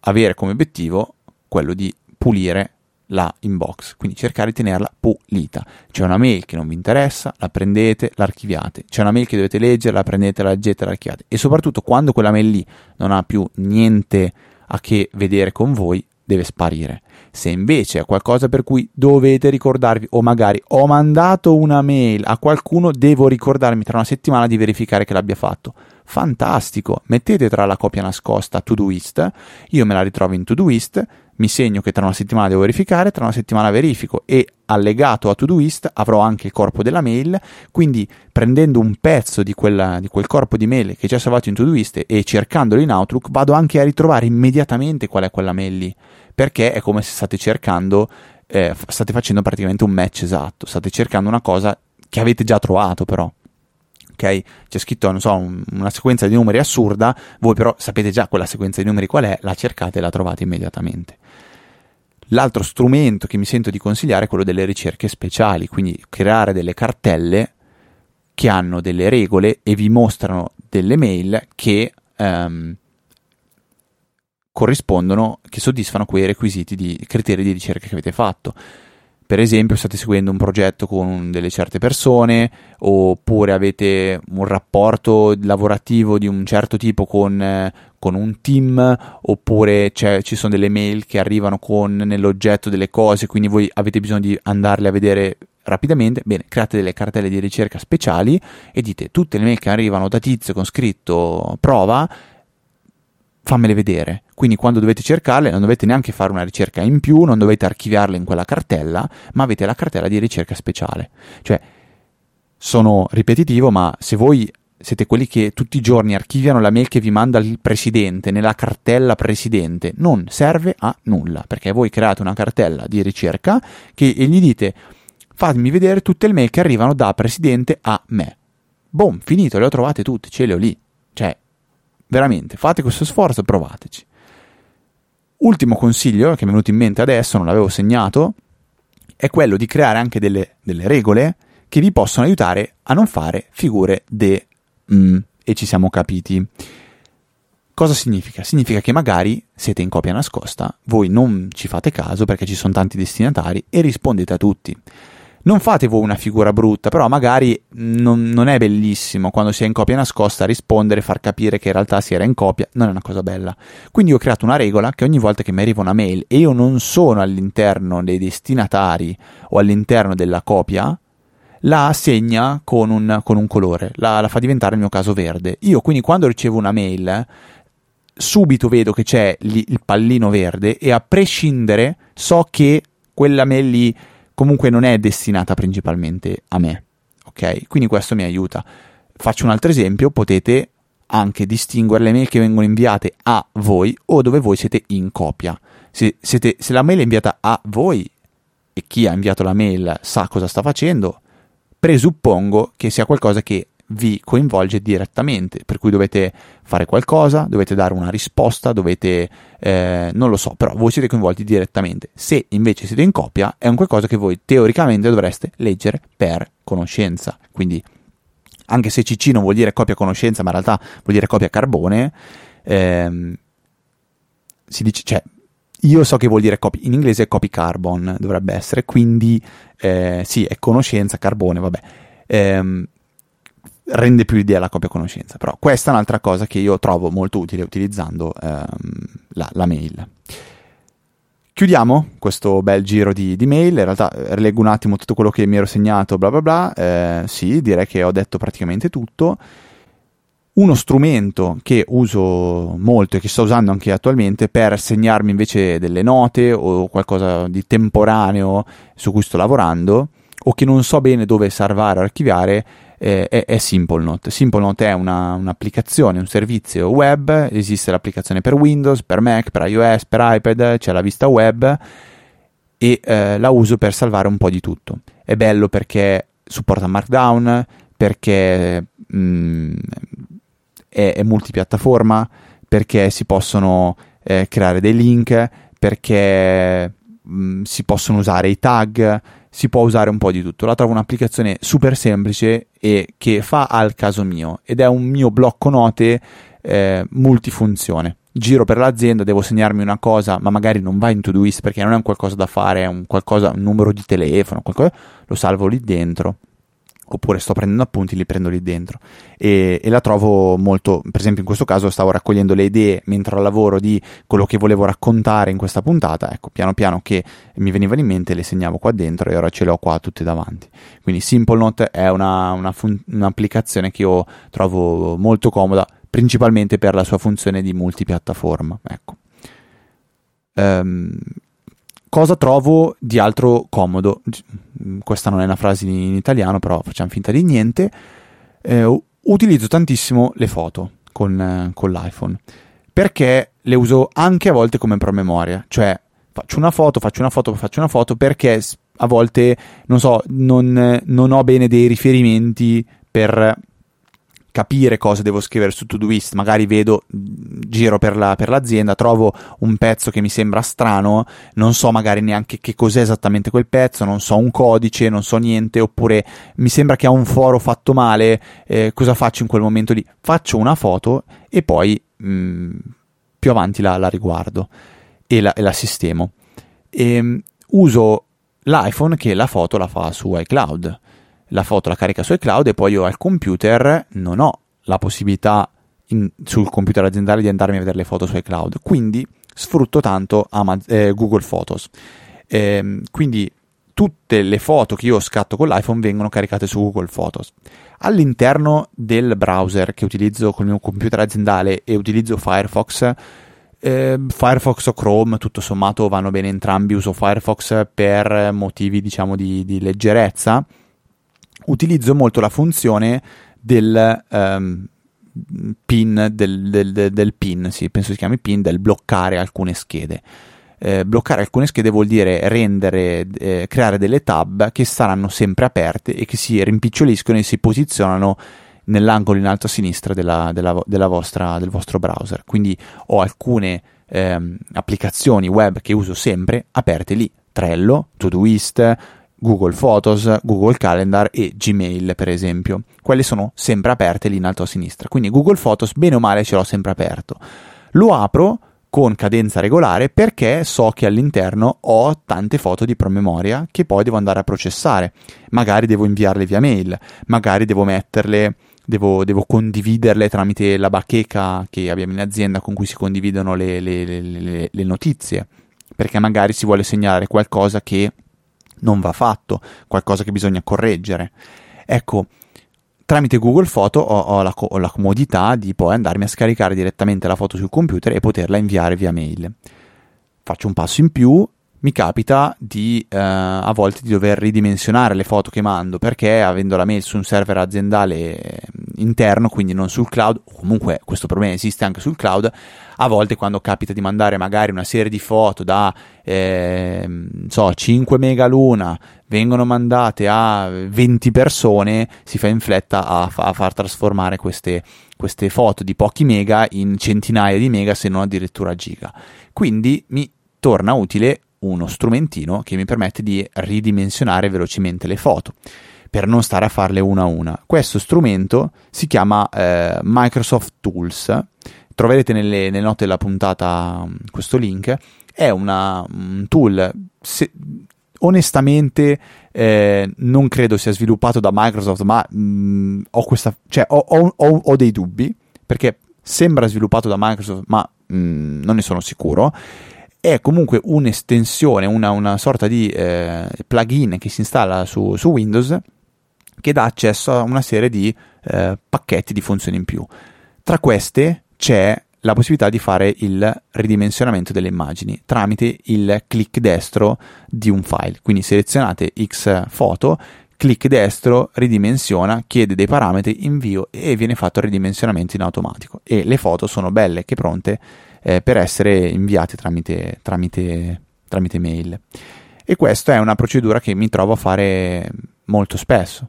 avere come obiettivo quello di pulire la inbox, quindi cercare di tenerla pulita. C'è una mail che non vi interessa, la prendete, l'archiviate. C'è una mail che dovete leggere, la prendete, la leggete, la archiviate. E soprattutto quando quella mail lì non ha più niente a che vedere con voi, deve sparire. Se invece è qualcosa per cui dovete ricordarvi, o magari ho mandato una mail a qualcuno, devo ricordarmi tra una settimana di verificare che l'abbia fatto. Fantastico, mettete tra la copia nascosta Todoist, io me la ritrovo in Todoist, mi segno che tra una settimana devo verificare, tra una settimana verifico e allegato a Todoist avrò anche il corpo della mail, quindi prendendo un pezzo di, quella, di quel corpo di mail che è già salvato in Todoist e cercandolo in Outlook vado anche a ritrovare immediatamente qual è quella mail lì, perché è come se state cercando, eh, state facendo praticamente un match esatto, state cercando una cosa che avete già trovato però. Ok, c'è scritto, non so, un, una sequenza di numeri assurda, voi però sapete già quella sequenza di numeri qual è, la cercate e la trovate immediatamente. L'altro strumento che mi sento di consigliare è quello delle ricerche speciali, quindi creare delle cartelle che hanno delle regole e vi mostrano delle mail che um, corrispondono, che soddisfano quei requisiti di criteri di ricerca che avete fatto per esempio state seguendo un progetto con delle certe persone oppure avete un rapporto lavorativo di un certo tipo con, con un team oppure ci sono delle mail che arrivano con nell'oggetto delle cose quindi voi avete bisogno di andarle a vedere rapidamente? Bene, create delle cartelle di ricerca speciali e dite tutte le mail che arrivano da tizio con scritto prova, fammele vedere. Quindi quando dovete cercarle non dovete neanche fare una ricerca in più, non dovete archiviarle in quella cartella, ma avete la cartella di ricerca speciale. Cioè, sono ripetitivo, ma se voi siete quelli che tutti i giorni archiviano la mail che vi manda il presidente nella cartella presidente, non serve a nulla, perché voi create una cartella di ricerca che, e gli dite fatemi vedere tutte le mail che arrivano da presidente a me. Boom, finito, le ho trovate tutte, ce le ho lì. Cioè, veramente, fate questo sforzo e provateci. Ultimo consiglio che mi è venuto in mente adesso, non l'avevo segnato, è quello di creare anche delle, delle regole che vi possono aiutare a non fare figure de mm, e ci siamo capiti. Cosa significa? Significa che magari siete in copia nascosta, voi non ci fate caso perché ci sono tanti destinatari e rispondete a tutti. Non fate voi una figura brutta, però magari non, non, è bellissimo quando si è in copia nascosta rispondere, far capire che in realtà si era in copia, non è una cosa bella. Quindi ho creato una regola che ogni volta che mi arriva una mail e io non sono all'interno dei destinatari o all'interno della copia, la segna con un, con un colore, la, la, fa diventare nel mio caso verde. Io quindi quando ricevo una mail subito vedo che c'è lì il pallino verde e a prescindere so che quella mail lì comunque non è destinata principalmente a me. Ok? Quindi questo mi aiuta. Faccio un altro esempio, potete anche distinguere le mail che vengono inviate a voi o dove voi siete in copia. Se, siete, se la mail è inviata a voi e chi ha inviato la mail sa cosa sta facendo, presuppongo che sia qualcosa che vi coinvolge direttamente, per cui dovete fare qualcosa, dovete dare una risposta, dovete, eh, non lo so, però voi siete coinvolti direttamente. Se invece siete in coppia, è un qualcosa che voi teoricamente dovreste leggere per conoscenza. Quindi, anche se CC non vuol dire copia conoscenza, ma in realtà vuol dire copia carbone, ehm, si dice, cioè, io so che vuol dire copy, in inglese copy carbon dovrebbe essere, quindi eh, sì, è conoscenza, carbone, vabbè. Ehm, rende più l'idea la copia conoscenza, però questa è un'altra cosa che io trovo molto utile utilizzando ehm, la, la, mail. Chiudiamo questo bel giro di, di, mail, in realtà eh, rileggo un attimo tutto quello che mi ero segnato, bla bla bla, eh, sì, direi che ho detto praticamente tutto. Uno strumento che uso molto e che sto usando anche attualmente per segnarmi invece delle note o qualcosa di temporaneo su cui sto lavorando o che non so bene dove salvare o archiviare eh, è, è SimpleNote. SimpleNote è una, un'applicazione, un servizio web, esiste l'applicazione per Windows, per Mac, per iOS, per iPad, c'è la vista web e eh, la uso per salvare un po' di tutto. È bello perché supporta Markdown, perché mh, mm, è, è multipiattaforma, perché si possono eh, creare dei link, perché mh, mm, si possono usare i tag, si può usare un po' di tutto. La trovo un'applicazione super semplice e che fa al caso mio ed è un mio blocco note eh, multifunzione. Giro per l'azienda, devo segnarmi una cosa, ma magari non va in Todoist perché non è un qualcosa da fare, è un, qualcosa, un numero di telefono, qualcosa, lo salvo lì dentro oppure sto prendendo appunti, li prendo lì dentro e, e, la trovo molto, per esempio in questo caso stavo raccogliendo le idee mentre lavoro di quello che volevo raccontare in questa puntata, ecco, piano piano che mi venivano in mente le segnavo qua dentro e ora ce le ho qua tutte davanti. Quindi SimpleNote è una, una fun- un'applicazione che io trovo molto comoda, principalmente per la sua funzione di multipiattaforma, ecco. Um, cosa trovo di altro comodo? Questa non è una frase in italiano, però facciamo finta di niente. Eh, utilizzo tantissimo le foto con, eh, con, l'iPhone perché le uso anche a volte come promemoria, cioè faccio una foto, faccio una foto, faccio una foto perché a volte non so, non, non ho bene dei riferimenti per capire cosa devo scrivere su Todoist, magari vedo, giro per, la, per, l'azienda, trovo un pezzo che mi sembra strano, non so magari neanche che cos'è esattamente quel pezzo, non so un codice, non so niente, oppure mi sembra che ha un foro fatto male, eh, cosa faccio in quel momento lì? Faccio una foto e poi mh, mm, più avanti la, la riguardo e la, e la sistemo. E, ehm, uso l'iPhone che la foto la fa su iCloud la foto la carica su iCloud e poi io al computer non ho la possibilità in, sul computer aziendale di andarmi a vedere le foto su iCloud, quindi sfrutto tanto Amaz- eh, Google Photos. Eh, quindi tutte le foto che io scatto con l'iPhone vengono caricate su Google Photos. All'interno del browser che utilizzo con il mio computer aziendale e utilizzo Firefox, eh, Firefox o Chrome, tutto sommato vanno bene entrambi, uso Firefox per motivi diciamo di, di leggerezza, utilizzo molto la funzione del um, pin, del, del, del, del, pin, sì, penso si chiami pin, del bloccare alcune schede. Eh, bloccare alcune schede vuol dire rendere, eh, creare delle tab che saranno sempre aperte e che si rimpiccioliscono e si posizionano nell'angolo in alto a sinistra della, della, della vostra, del vostro browser. Quindi ho alcune ehm, applicazioni web che uso sempre aperte lì. Trello, Todoist, Google Photos, Google Calendar e Gmail, per esempio. Quelle sono sempre aperte lì in alto a sinistra. Quindi Google Photos, bene o male, ce l'ho sempre aperto. Lo apro con cadenza regolare perché so che all'interno ho tante foto di promemoria che poi devo andare a processare. Magari devo inviarle via mail, magari devo metterle devo, devo, condividerle tramite la bacheca che abbiamo in azienda con cui si condividono le, le, le, le, notizie, perché magari si vuole segnalare qualcosa che non va fatto, qualcosa che bisogna correggere. Ecco, tramite Google Photo ho, ho, la, ho la comodità di poi andarmi a scaricare direttamente la foto sul computer e poterla inviare via mail. Faccio un passo in più, mi capita di eh, a volte di dover ridimensionare le foto che mando perché avendo la mail su un server aziendale interno, quindi non sul cloud, comunque questo problema esiste anche sul cloud, a volte quando capita di mandare magari una serie di foto da eh, so, 5 mega l'una vengono mandate a 20 persone, si fa in fretta a, a far trasformare queste, queste foto di pochi mega in centinaia di mega, se non addirittura giga. Quindi mi torna utile uno strumentino che mi permette di ridimensionare velocemente le foto per non stare a farle una a una. Questo strumento si chiama eh, Microsoft Tools. Troverete nelle, nelle, note della puntata mm, questo link. È una, un tool, se, onestamente eh, non credo sia sviluppato da Microsoft, ma mh, mm, ho, questa, cioè, ho, ho, ho, dei dubbi perché sembra sviluppato da Microsoft, ma mh, mm, non ne sono sicuro è comunque un'estensione, una, una sorta di eh, plugin che si installa su, su, Windows che dà accesso a una serie di eh, pacchetti di funzioni in più. Tra queste c'è la possibilità di fare il ridimensionamento delle immagini tramite il clic destro di un file. Quindi selezionate X foto, clic destro, ridimensiona, chiede dei parametri, invio e viene fatto il ridimensionamento in automatico. E le foto sono belle che pronte eh, per essere inviate tramite, tramite, tramite mail. E questa è una procedura che mi trovo a fare molto spesso.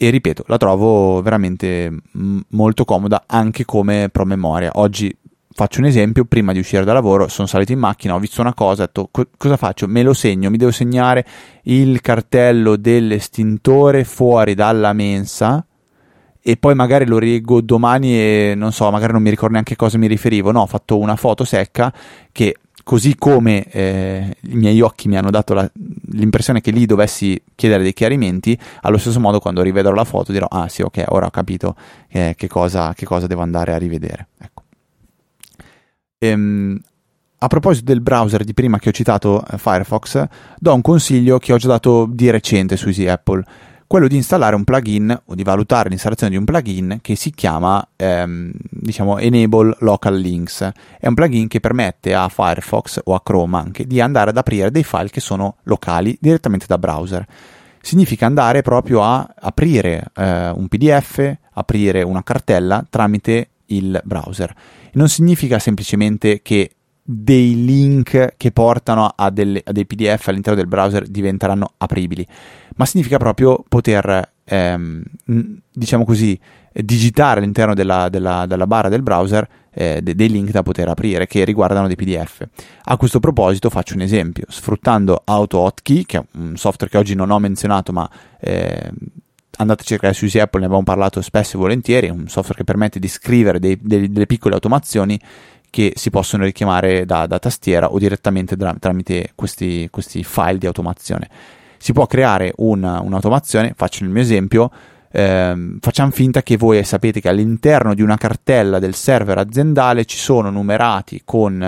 E ripeto, la trovo veramente m- molto comoda anche come promemoria. Oggi faccio un esempio, prima di uscire da lavoro sono salito in macchina, ho visto una cosa, ho detto co- cosa faccio? Me lo segno, mi devo segnare il cartello dell'estintore fuori dalla mensa e poi magari lo rileggo domani e non so, magari non mi ricordo neanche cosa mi riferivo. No, ho fatto una foto secca che così come eh, i miei occhi mi hanno dato la, l'impressione che lì dovessi chiedere dei chiarimenti, allo stesso modo quando rivedrò la foto dirò ah sì ok, ora ho capito eh, che, cosa, che, cosa, devo andare a rivedere. Ecco. Ehm, a proposito del browser di prima che ho citato, eh, Firefox, do un consiglio che ho già dato di recente su Easy Apple quello di installare un plugin o di valutare l'installazione di un plugin che si chiama ehm, diciamo Enable Local Links. È un plugin che permette a Firefox o a Chrome anche di andare ad aprire dei file che sono locali direttamente da browser. Significa andare proprio a aprire eh, un PDF, aprire una cartella tramite il browser. Non significa semplicemente che dei link che portano a, delle, a, dei PDF all'interno del browser diventeranno apribili, ma significa proprio poter, ehm, diciamo così, digitare all'interno della, della, della barra del browser eh, de- dei link da poter aprire che riguardano dei PDF. A questo proposito faccio un esempio, sfruttando AutoHotkey, che è un software che oggi non ho menzionato, ma eh, andate a cercare su Easy Apple, ne abbiamo parlato spesso e volentieri, è un software che permette di scrivere dei, dei, delle piccole automazioni che si possono richiamare da, da tastiera o direttamente da, tramite questi, questi, file di automazione. Si può creare una, un'automazione, faccio il mio esempio, ehm, facciamo finta che voi sapete che all'interno di una cartella del server aziendale ci sono numerati con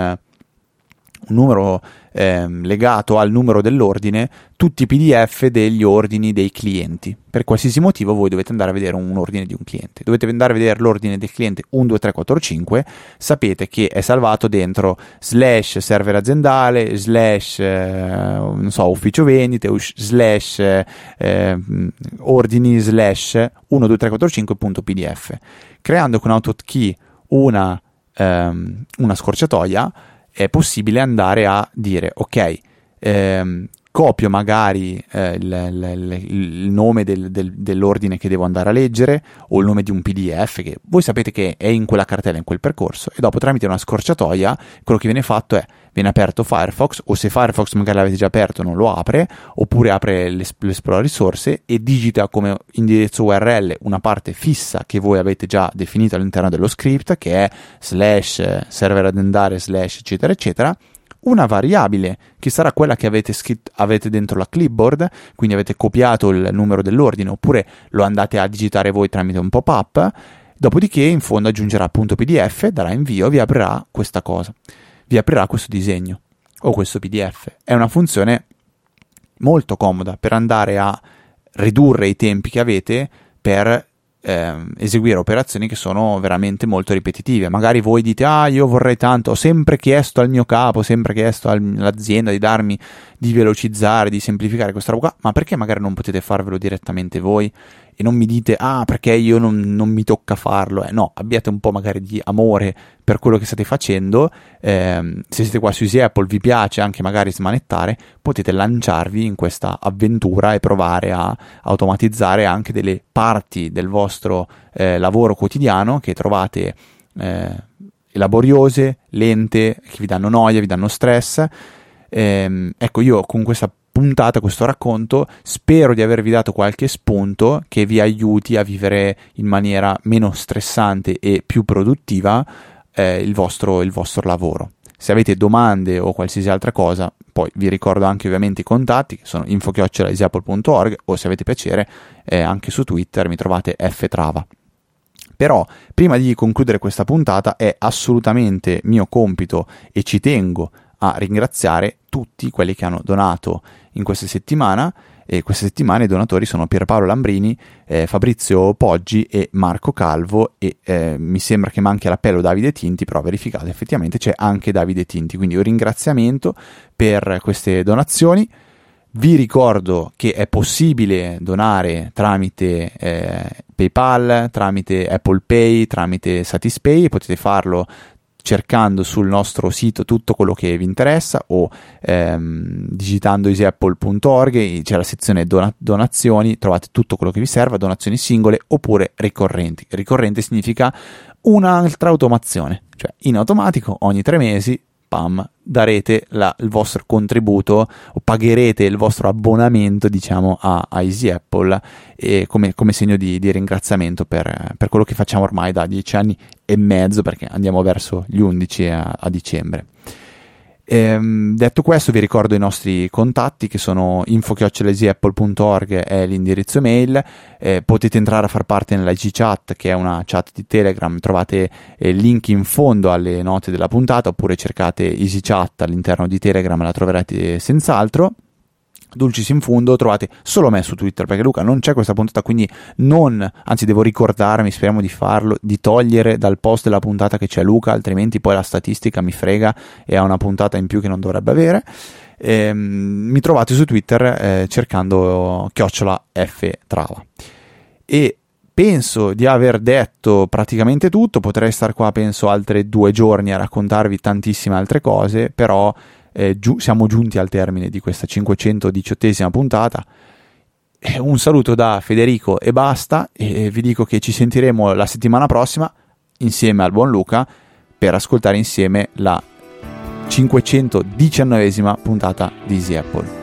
un numero eh, legato al numero dell'ordine tutti i PDF degli ordini dei clienti. Per qualsiasi motivo voi dovete andare a vedere un ordine di un cliente. Dovete andare a vedere l'ordine del cliente 12345, sapete che è salvato dentro slash server aziendale, slash eh, so, ufficio vendite, slash eh, ordini, slash 12345.pdf. Creando con AutoKey una, ehm, una scorciatoia è possibile andare a dire ok, ehm, copio magari eh, il, il, il, nome del, del, dell'ordine che devo andare a leggere o il nome di un PDF che voi sapete che è in quella cartella, in quel percorso e dopo tramite una scorciatoia quello che viene fatto è viene aperto Firefox o se Firefox magari l'avete già aperto non lo apre oppure apre l'esplora risorse e digita come indirizzo URL una parte fissa che voi avete già definito all'interno dello script che è slash server addendare slash eccetera eccetera una variabile che sarà quella che avete, scritto, avete dentro la clipboard, quindi avete copiato il numero dell'ordine oppure lo andate a digitare voi tramite un pop-up, dopodiché in fondo aggiungerà punto PDF, darà invio e vi aprirà questa cosa, vi aprirà questo disegno o questo PDF. È una funzione molto comoda per andare a ridurre i tempi che avete per eh, eseguire operazioni che sono veramente molto ripetitive. Magari voi dite: Ah, io vorrei tanto, ho sempre chiesto al mio capo, ho sempre chiesto all'azienda di darmi di velocizzare, di semplificare questa roba ma perché magari non potete farvelo direttamente voi? E non mi dite ah perché io non, non mi tocca farlo, eh, no, abbiate un po' magari di amore per quello che state facendo, eh, se siete qua su Easy Apple vi piace anche magari smanettare, potete lanciarvi in questa avventura e provare a automatizzare anche delle parti del vostro eh, lavoro quotidiano che trovate eh, laboriose, lente, che vi danno noia, vi danno stress. Eh, ecco, io con questa puntata, questo racconto, spero di avervi dato qualche spunto che vi aiuti a vivere in maniera meno stressante e più produttiva eh, il, vostro, il vostro lavoro. Se avete domande o qualsiasi altra cosa, poi vi ricordo anche ovviamente i contatti che sono info.easyapple.org o se avete piacere eh, anche su Twitter mi trovate ftrava. Però prima di concludere questa puntata è assolutamente mio compito e ci tengo a ringraziare tutti quelli che hanno donato in questa settimana e queste settimane i donatori sono Pierpaolo Lambrini, eh, Fabrizio Poggi e Marco Calvo e eh, mi sembra che manchi l'appello Davide Tinti, però verificato effettivamente c'è anche Davide Tinti, quindi un ringraziamento per queste donazioni. Vi ricordo che è possibile donare tramite eh, PayPal, tramite Apple Pay, tramite Satispay, potete farlo cercando sul nostro sito tutto quello che vi interessa o ehm, digitando easyapple.org c'è la sezione dona- donazioni, trovate tutto quello che vi serve, donazioni singole oppure ricorrenti. Ricorrente significa un'altra automazione, cioè in automatico ogni tre mesi pam, darete la, il vostro contributo o pagherete il vostro abbonamento diciamo a, a Easy Apple e come, come segno di, di ringraziamento per, per, quello che facciamo ormai da dieci anni e mezzo perché andiamo verso gli 11 a, a dicembre. Ehm, detto questo, vi ricordo i nostri contatti che sono info.apple.org è l'indirizzo mail. Eh, potete entrare a far parte nella G Chat, che è una chat di Telegram. Trovate il eh, link in fondo alle note della puntata, oppure cercate Easy Chat all'interno di Telegram, la troverete senz'altro. Dulcis in fondo trovate solo me su Twitter perché Luca non c'è questa puntata quindi non anzi devo ricordarmi speriamo di farlo di togliere dal post della puntata che c'è Luca altrimenti poi la statistica mi frega e ha una puntata in più che non dovrebbe avere. Eh, mi trovate su Twitter eh, cercando chiocciola F trava. E penso di aver detto praticamente tutto potrei stare qua penso altri due giorni a raccontarvi tantissime altre cose però eh, giu- siamo giunti al termine di questa 518esima puntata. Eh, un saluto da Federico e basta, e vi dico che ci sentiremo la settimana prossima insieme al buon Luca per ascoltare insieme la 519esima puntata di Easy Apple.